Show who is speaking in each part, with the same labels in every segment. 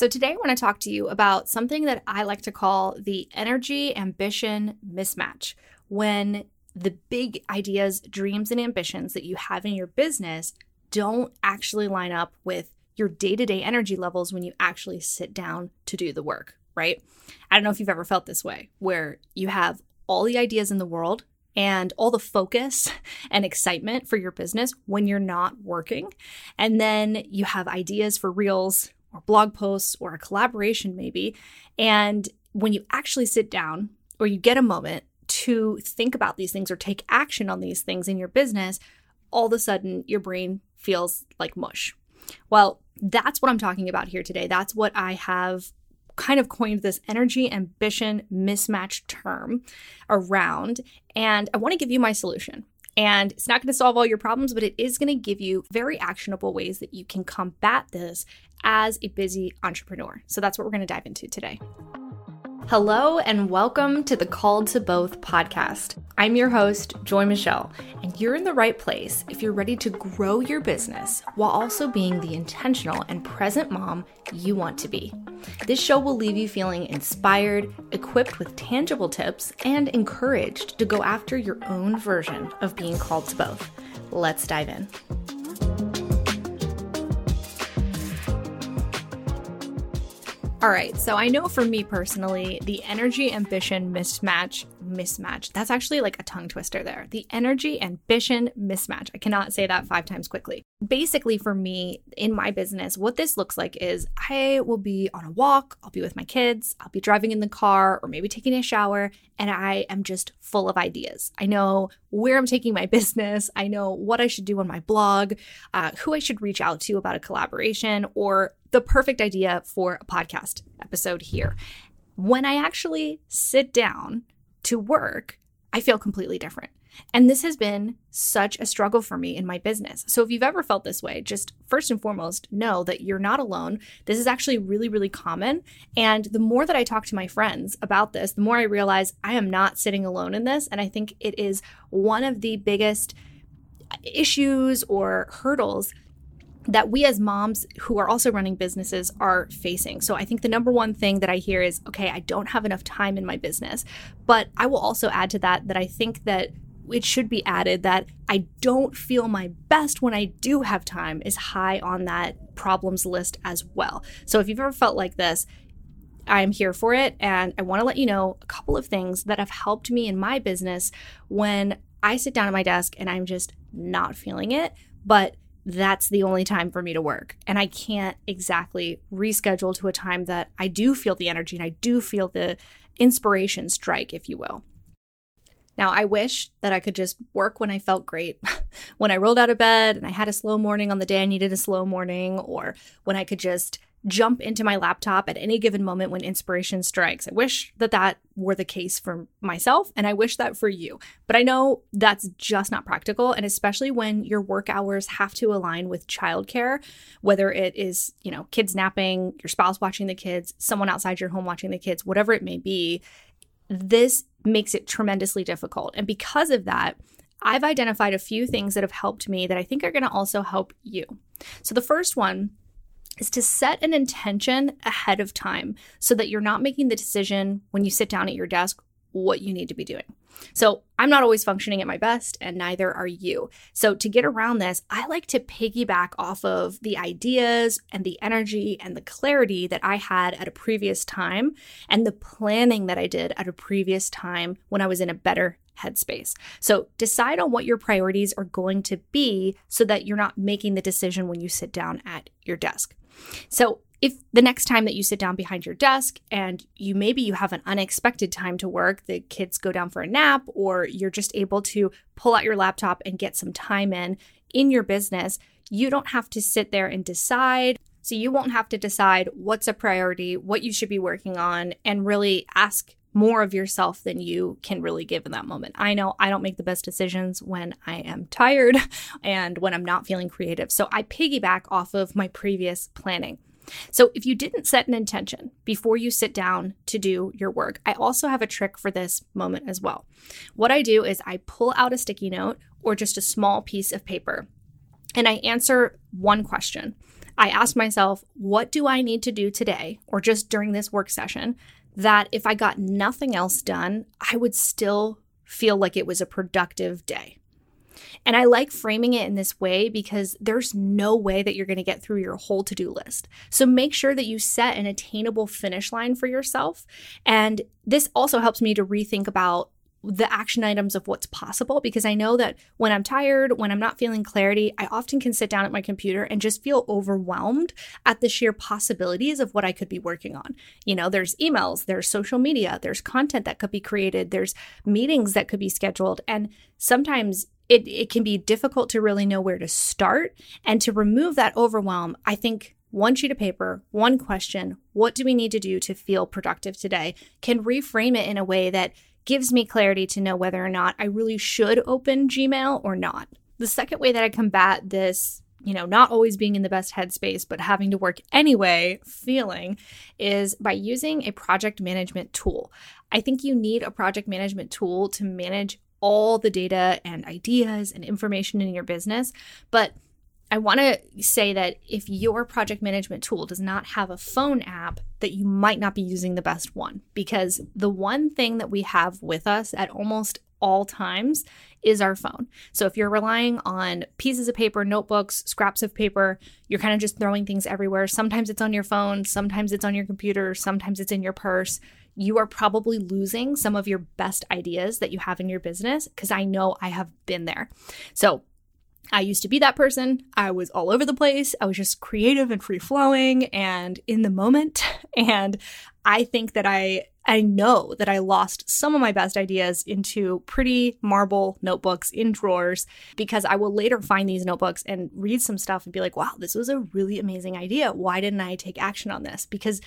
Speaker 1: So, today I want to talk to you about something that I like to call the energy ambition mismatch. When the big ideas, dreams, and ambitions that you have in your business don't actually line up with your day to day energy levels when you actually sit down to do the work, right? I don't know if you've ever felt this way, where you have all the ideas in the world and all the focus and excitement for your business when you're not working. And then you have ideas for reels blog posts or a collaboration, maybe. And when you actually sit down or you get a moment to think about these things or take action on these things in your business, all of a sudden your brain feels like mush. Well, that's what I'm talking about here today. That's what I have kind of coined this energy ambition mismatch term around. And I want to give you my solution. And it's not going to solve all your problems, but it is going to give you very actionable ways that you can combat this as a busy entrepreneur. So that's what we're going to dive into today. Hello, and welcome to the Called to Both podcast. I'm your host, Joy Michelle, and you're in the right place if you're ready to grow your business while also being the intentional and present mom you want to be. This show will leave you feeling inspired, equipped with tangible tips, and encouraged to go after your own version of being called to both. Let's dive in. All right, so I know for me personally, the energy ambition mismatch mismatch. That's actually like a tongue twister there. The energy ambition mismatch. I cannot say that five times quickly. Basically, for me in my business, what this looks like is I will be on a walk, I'll be with my kids, I'll be driving in the car, or maybe taking a shower, and I am just full of ideas. I know where I'm taking my business, I know what I should do on my blog, uh, who I should reach out to about a collaboration, or the perfect idea for a podcast episode here. When I actually sit down to work, I feel completely different. And this has been such a struggle for me in my business. So, if you've ever felt this way, just first and foremost, know that you're not alone. This is actually really, really common. And the more that I talk to my friends about this, the more I realize I am not sitting alone in this. And I think it is one of the biggest issues or hurdles that we as moms who are also running businesses are facing. So I think the number one thing that I hear is okay, I don't have enough time in my business. But I will also add to that that I think that it should be added that I don't feel my best when I do have time is high on that problems list as well. So if you've ever felt like this, I'm here for it. And I want to let you know a couple of things that have helped me in my business when I sit down at my desk and I'm just not feeling it. But that's the only time for me to work. And I can't exactly reschedule to a time that I do feel the energy and I do feel the inspiration strike, if you will. Now, I wish that I could just work when I felt great, when I rolled out of bed and I had a slow morning on the day I needed a slow morning, or when I could just jump into my laptop at any given moment when inspiration strikes. I wish that that were the case for myself and I wish that for you. But I know that's just not practical and especially when your work hours have to align with childcare, whether it is, you know, kids napping, your spouse watching the kids, someone outside your home watching the kids, whatever it may be, this makes it tremendously difficult. And because of that, I've identified a few things that have helped me that I think are going to also help you. So the first one is to set an intention ahead of time so that you're not making the decision when you sit down at your desk what you need to be doing. So, I'm not always functioning at my best, and neither are you. So, to get around this, I like to piggyback off of the ideas and the energy and the clarity that I had at a previous time and the planning that I did at a previous time when I was in a better headspace. So, decide on what your priorities are going to be so that you're not making the decision when you sit down at your desk. So, if the next time that you sit down behind your desk and you maybe you have an unexpected time to work, the kids go down for a nap or you're just able to pull out your laptop and get some time in in your business, you don't have to sit there and decide. So you won't have to decide what's a priority, what you should be working on and really ask more of yourself than you can really give in that moment. I know I don't make the best decisions when I am tired and when I'm not feeling creative. So I piggyback off of my previous planning. So if you didn't set an intention before you sit down to do your work, I also have a trick for this moment as well. What I do is I pull out a sticky note or just a small piece of paper and I answer one question. I ask myself, what do I need to do today or just during this work session that if I got nothing else done, I would still feel like it was a productive day? And I like framing it in this way because there's no way that you're going to get through your whole to do list. So make sure that you set an attainable finish line for yourself. And this also helps me to rethink about the action items of what's possible because I know that when I'm tired, when I'm not feeling clarity, I often can sit down at my computer and just feel overwhelmed at the sheer possibilities of what I could be working on. You know, there's emails, there's social media, there's content that could be created, there's meetings that could be scheduled. And sometimes it, it can be difficult to really know where to start. And to remove that overwhelm, I think one sheet of paper, one question, what do we need to do to feel productive today, can reframe it in a way that gives me clarity to know whether or not I really should open Gmail or not. The second way that I combat this, you know, not always being in the best headspace, but having to work anyway feeling is by using a project management tool. I think you need a project management tool to manage all the data and ideas and information in your business. But I want to say that if your project management tool does not have a phone app, that you might not be using the best one because the one thing that we have with us at almost all times is our phone. So if you're relying on pieces of paper, notebooks, scraps of paper, you're kind of just throwing things everywhere. Sometimes it's on your phone, sometimes it's on your computer, sometimes it's in your purse you are probably losing some of your best ideas that you have in your business because I know I have been there. So, I used to be that person. I was all over the place. I was just creative and free flowing and in the moment. And I think that I I know that I lost some of my best ideas into pretty marble notebooks in drawers because I will later find these notebooks and read some stuff and be like, wow, this was a really amazing idea. Why didn't I take action on this? Because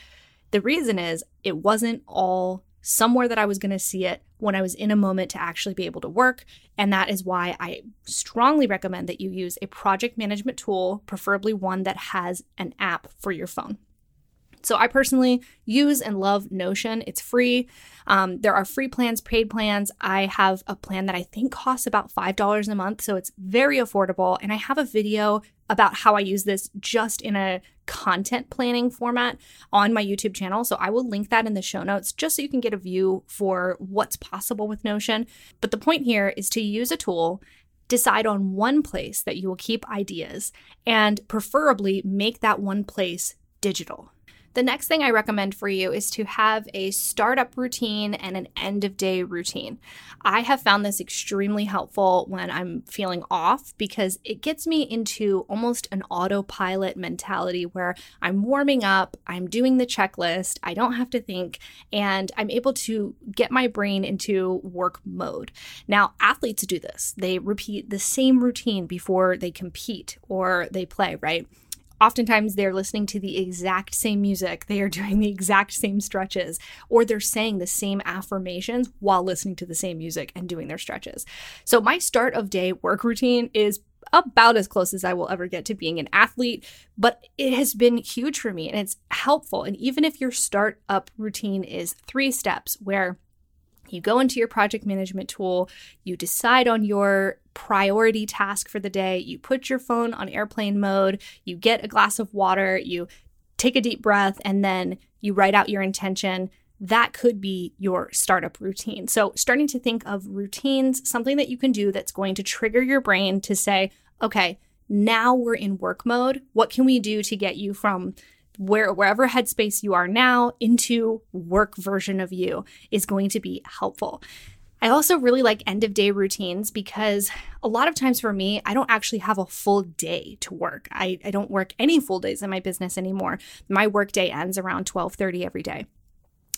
Speaker 1: the reason is it wasn't all somewhere that I was going to see it when I was in a moment to actually be able to work. And that is why I strongly recommend that you use a project management tool, preferably one that has an app for your phone. So I personally use and love Notion. It's free. Um, there are free plans, paid plans. I have a plan that I think costs about $5 a month. So it's very affordable. And I have a video about how I use this just in a content planning format on my YouTube channel. So I will link that in the show notes just so you can get a view for what's possible with Notion. But the point here is to use a tool decide on one place that you will keep ideas and preferably make that one place digital. The next thing I recommend for you is to have a startup routine and an end of day routine. I have found this extremely helpful when I'm feeling off because it gets me into almost an autopilot mentality where I'm warming up, I'm doing the checklist, I don't have to think, and I'm able to get my brain into work mode. Now, athletes do this, they repeat the same routine before they compete or they play, right? Oftentimes they're listening to the exact same music, they are doing the exact same stretches, or they're saying the same affirmations while listening to the same music and doing their stretches. So, my start of day work routine is about as close as I will ever get to being an athlete, but it has been huge for me and it's helpful. And even if your startup routine is three steps where you go into your project management tool, you decide on your priority task for the day, you put your phone on airplane mode, you get a glass of water, you take a deep breath, and then you write out your intention. That could be your startup routine. So, starting to think of routines, something that you can do that's going to trigger your brain to say, okay, now we're in work mode. What can we do to get you from where wherever headspace you are now into work version of you is going to be helpful. I also really like end of day routines because a lot of times for me, I don't actually have a full day to work. I, I don't work any full days in my business anymore. My work day ends around 12:30 every day.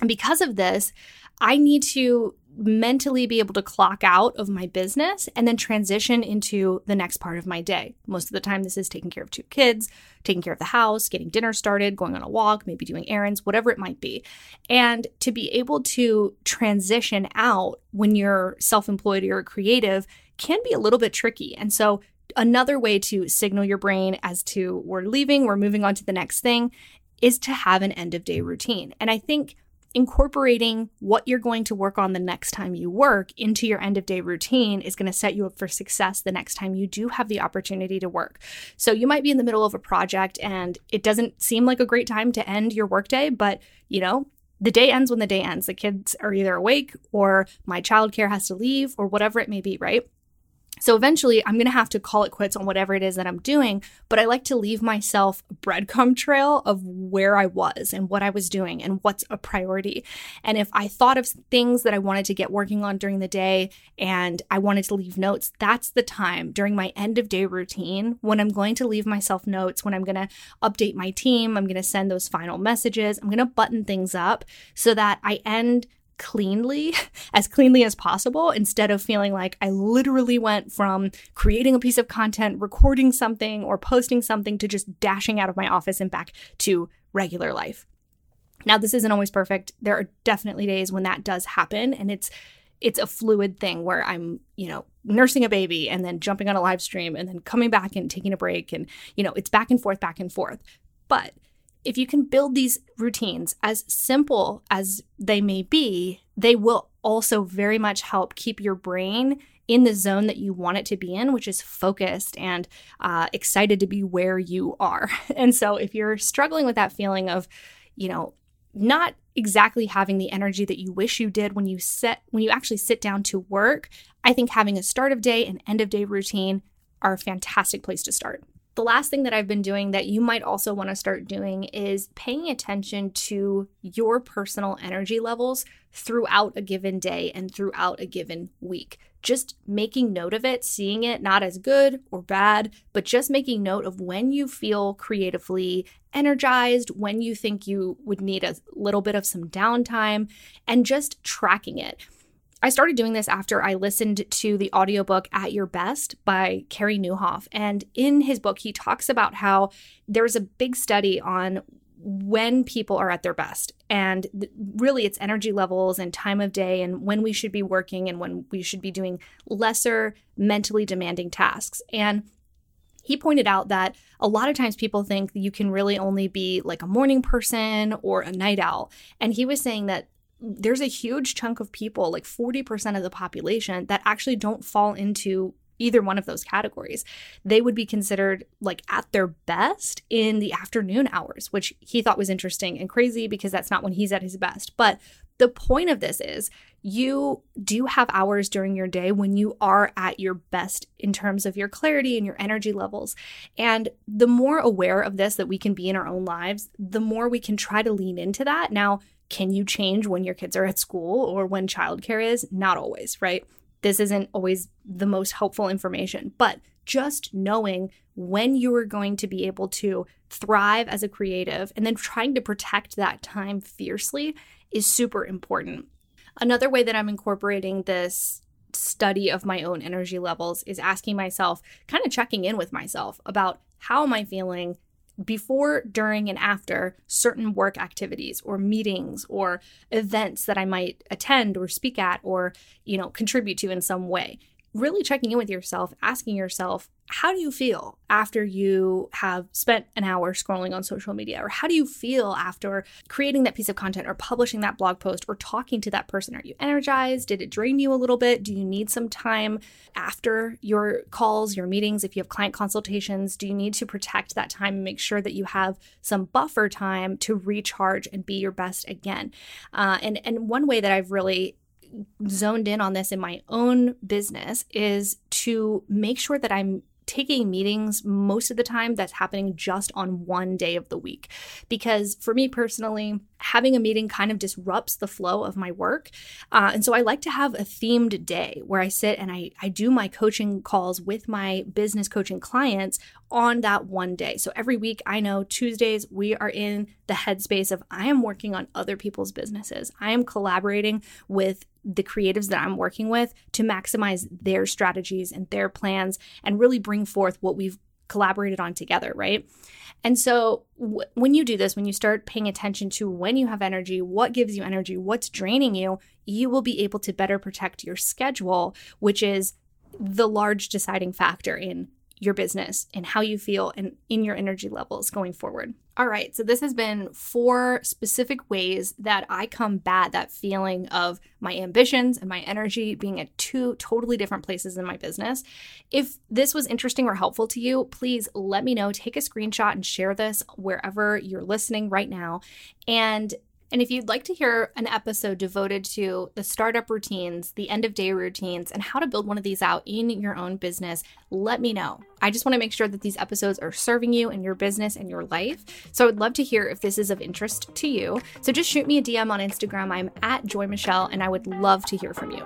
Speaker 1: And because of this, I need to mentally be able to clock out of my business and then transition into the next part of my day. Most of the time, this is taking care of two kids, taking care of the house, getting dinner started, going on a walk, maybe doing errands, whatever it might be. And to be able to transition out when you're self employed or creative can be a little bit tricky. And so, another way to signal your brain as to we're leaving, we're moving on to the next thing is to have an end of day routine. And I think incorporating what you're going to work on the next time you work into your end of day routine is going to set you up for success the next time you do have the opportunity to work. So you might be in the middle of a project and it doesn't seem like a great time to end your workday, but you know, the day ends when the day ends. The kids are either awake or my childcare has to leave or whatever it may be, right? So eventually, I'm going to have to call it quits on whatever it is that I'm doing, but I like to leave myself a breadcrumb trail of where I was and what I was doing and what's a priority. And if I thought of things that I wanted to get working on during the day and I wanted to leave notes, that's the time during my end of day routine when I'm going to leave myself notes, when I'm going to update my team, I'm going to send those final messages, I'm going to button things up so that I end cleanly, as cleanly as possible, instead of feeling like I literally went from creating a piece of content, recording something, or posting something to just dashing out of my office and back to regular life. Now, this isn't always perfect. There are definitely days when that does happen, and it's it's a fluid thing where I'm, you know, nursing a baby and then jumping on a live stream and then coming back and taking a break and, you know, it's back and forth, back and forth. But if you can build these routines as simple as they may be, they will also very much help keep your brain in the zone that you want it to be in, which is focused and uh, excited to be where you are. And so, if you're struggling with that feeling of, you know, not exactly having the energy that you wish you did when you set when you actually sit down to work, I think having a start of day and end of day routine are a fantastic place to start. The last thing that I've been doing that you might also want to start doing is paying attention to your personal energy levels throughout a given day and throughout a given week. Just making note of it, seeing it not as good or bad, but just making note of when you feel creatively energized, when you think you would need a little bit of some downtime, and just tracking it. I started doing this after I listened to the audiobook At Your Best by Carey Nieuwhof. And in his book, he talks about how there's a big study on when people are at their best. And th- really, it's energy levels and time of day and when we should be working and when we should be doing lesser mentally demanding tasks. And he pointed out that a lot of times people think you can really only be like a morning person or a night owl. And he was saying that there's a huge chunk of people, like 40% of the population, that actually don't fall into either one of those categories. They would be considered like at their best in the afternoon hours, which he thought was interesting and crazy because that's not when he's at his best. But the point of this is you do have hours during your day when you are at your best in terms of your clarity and your energy levels. And the more aware of this that we can be in our own lives, the more we can try to lean into that. Now, can you change when your kids are at school or when childcare is? Not always, right? This isn't always the most helpful information, but just knowing when you are going to be able to thrive as a creative and then trying to protect that time fiercely is super important. Another way that I'm incorporating this study of my own energy levels is asking myself, kind of checking in with myself about how am I feeling before, during, and after certain work activities or meetings or events that I might attend or speak at or, you know, contribute to in some way. Really checking in with yourself, asking yourself, how do you feel after you have spent an hour scrolling on social media? Or how do you feel after creating that piece of content or publishing that blog post or talking to that person? Are you energized? Did it drain you a little bit? Do you need some time after your calls, your meetings? If you have client consultations, do you need to protect that time and make sure that you have some buffer time to recharge and be your best again? Uh, and, and one way that I've really zoned in on this in my own business is to make sure that I'm taking meetings most of the time that's happening just on one day of the week. Because for me personally, having a meeting kind of disrupts the flow of my work. Uh, and so I like to have a themed day where I sit and I, I do my coaching calls with my business coaching clients on that one day. So every week, I know Tuesdays, we are in the headspace of I am working on other people's businesses. I am collaborating with the creatives that I'm working with to maximize their strategies and their plans and really bring forth what we've collaborated on together, right? And so w- when you do this, when you start paying attention to when you have energy, what gives you energy, what's draining you, you will be able to better protect your schedule, which is the large deciding factor in your business and how you feel and in your energy levels going forward. All right, so this has been four specific ways that I combat that feeling of my ambitions and my energy being at two totally different places in my business. If this was interesting or helpful to you, please let me know. Take a screenshot and share this wherever you're listening right now. And and if you'd like to hear an episode devoted to the startup routines, the end of day routines, and how to build one of these out in your own business, let me know. I just want to make sure that these episodes are serving you in your business and your life. So I would love to hear if this is of interest to you. So just shoot me a DM on Instagram. I'm at Joy Michelle, and I would love to hear from you.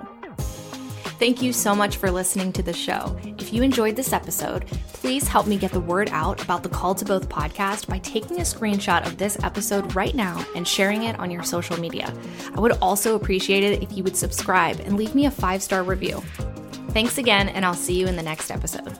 Speaker 1: Thank you so much for listening to the show. If you enjoyed this episode, please help me get the word out about the Called to Both podcast by taking a screenshot of this episode right now and sharing it on your social media. I would also appreciate it if you would subscribe and leave me a five star review. Thanks again, and I'll see you in the next episode.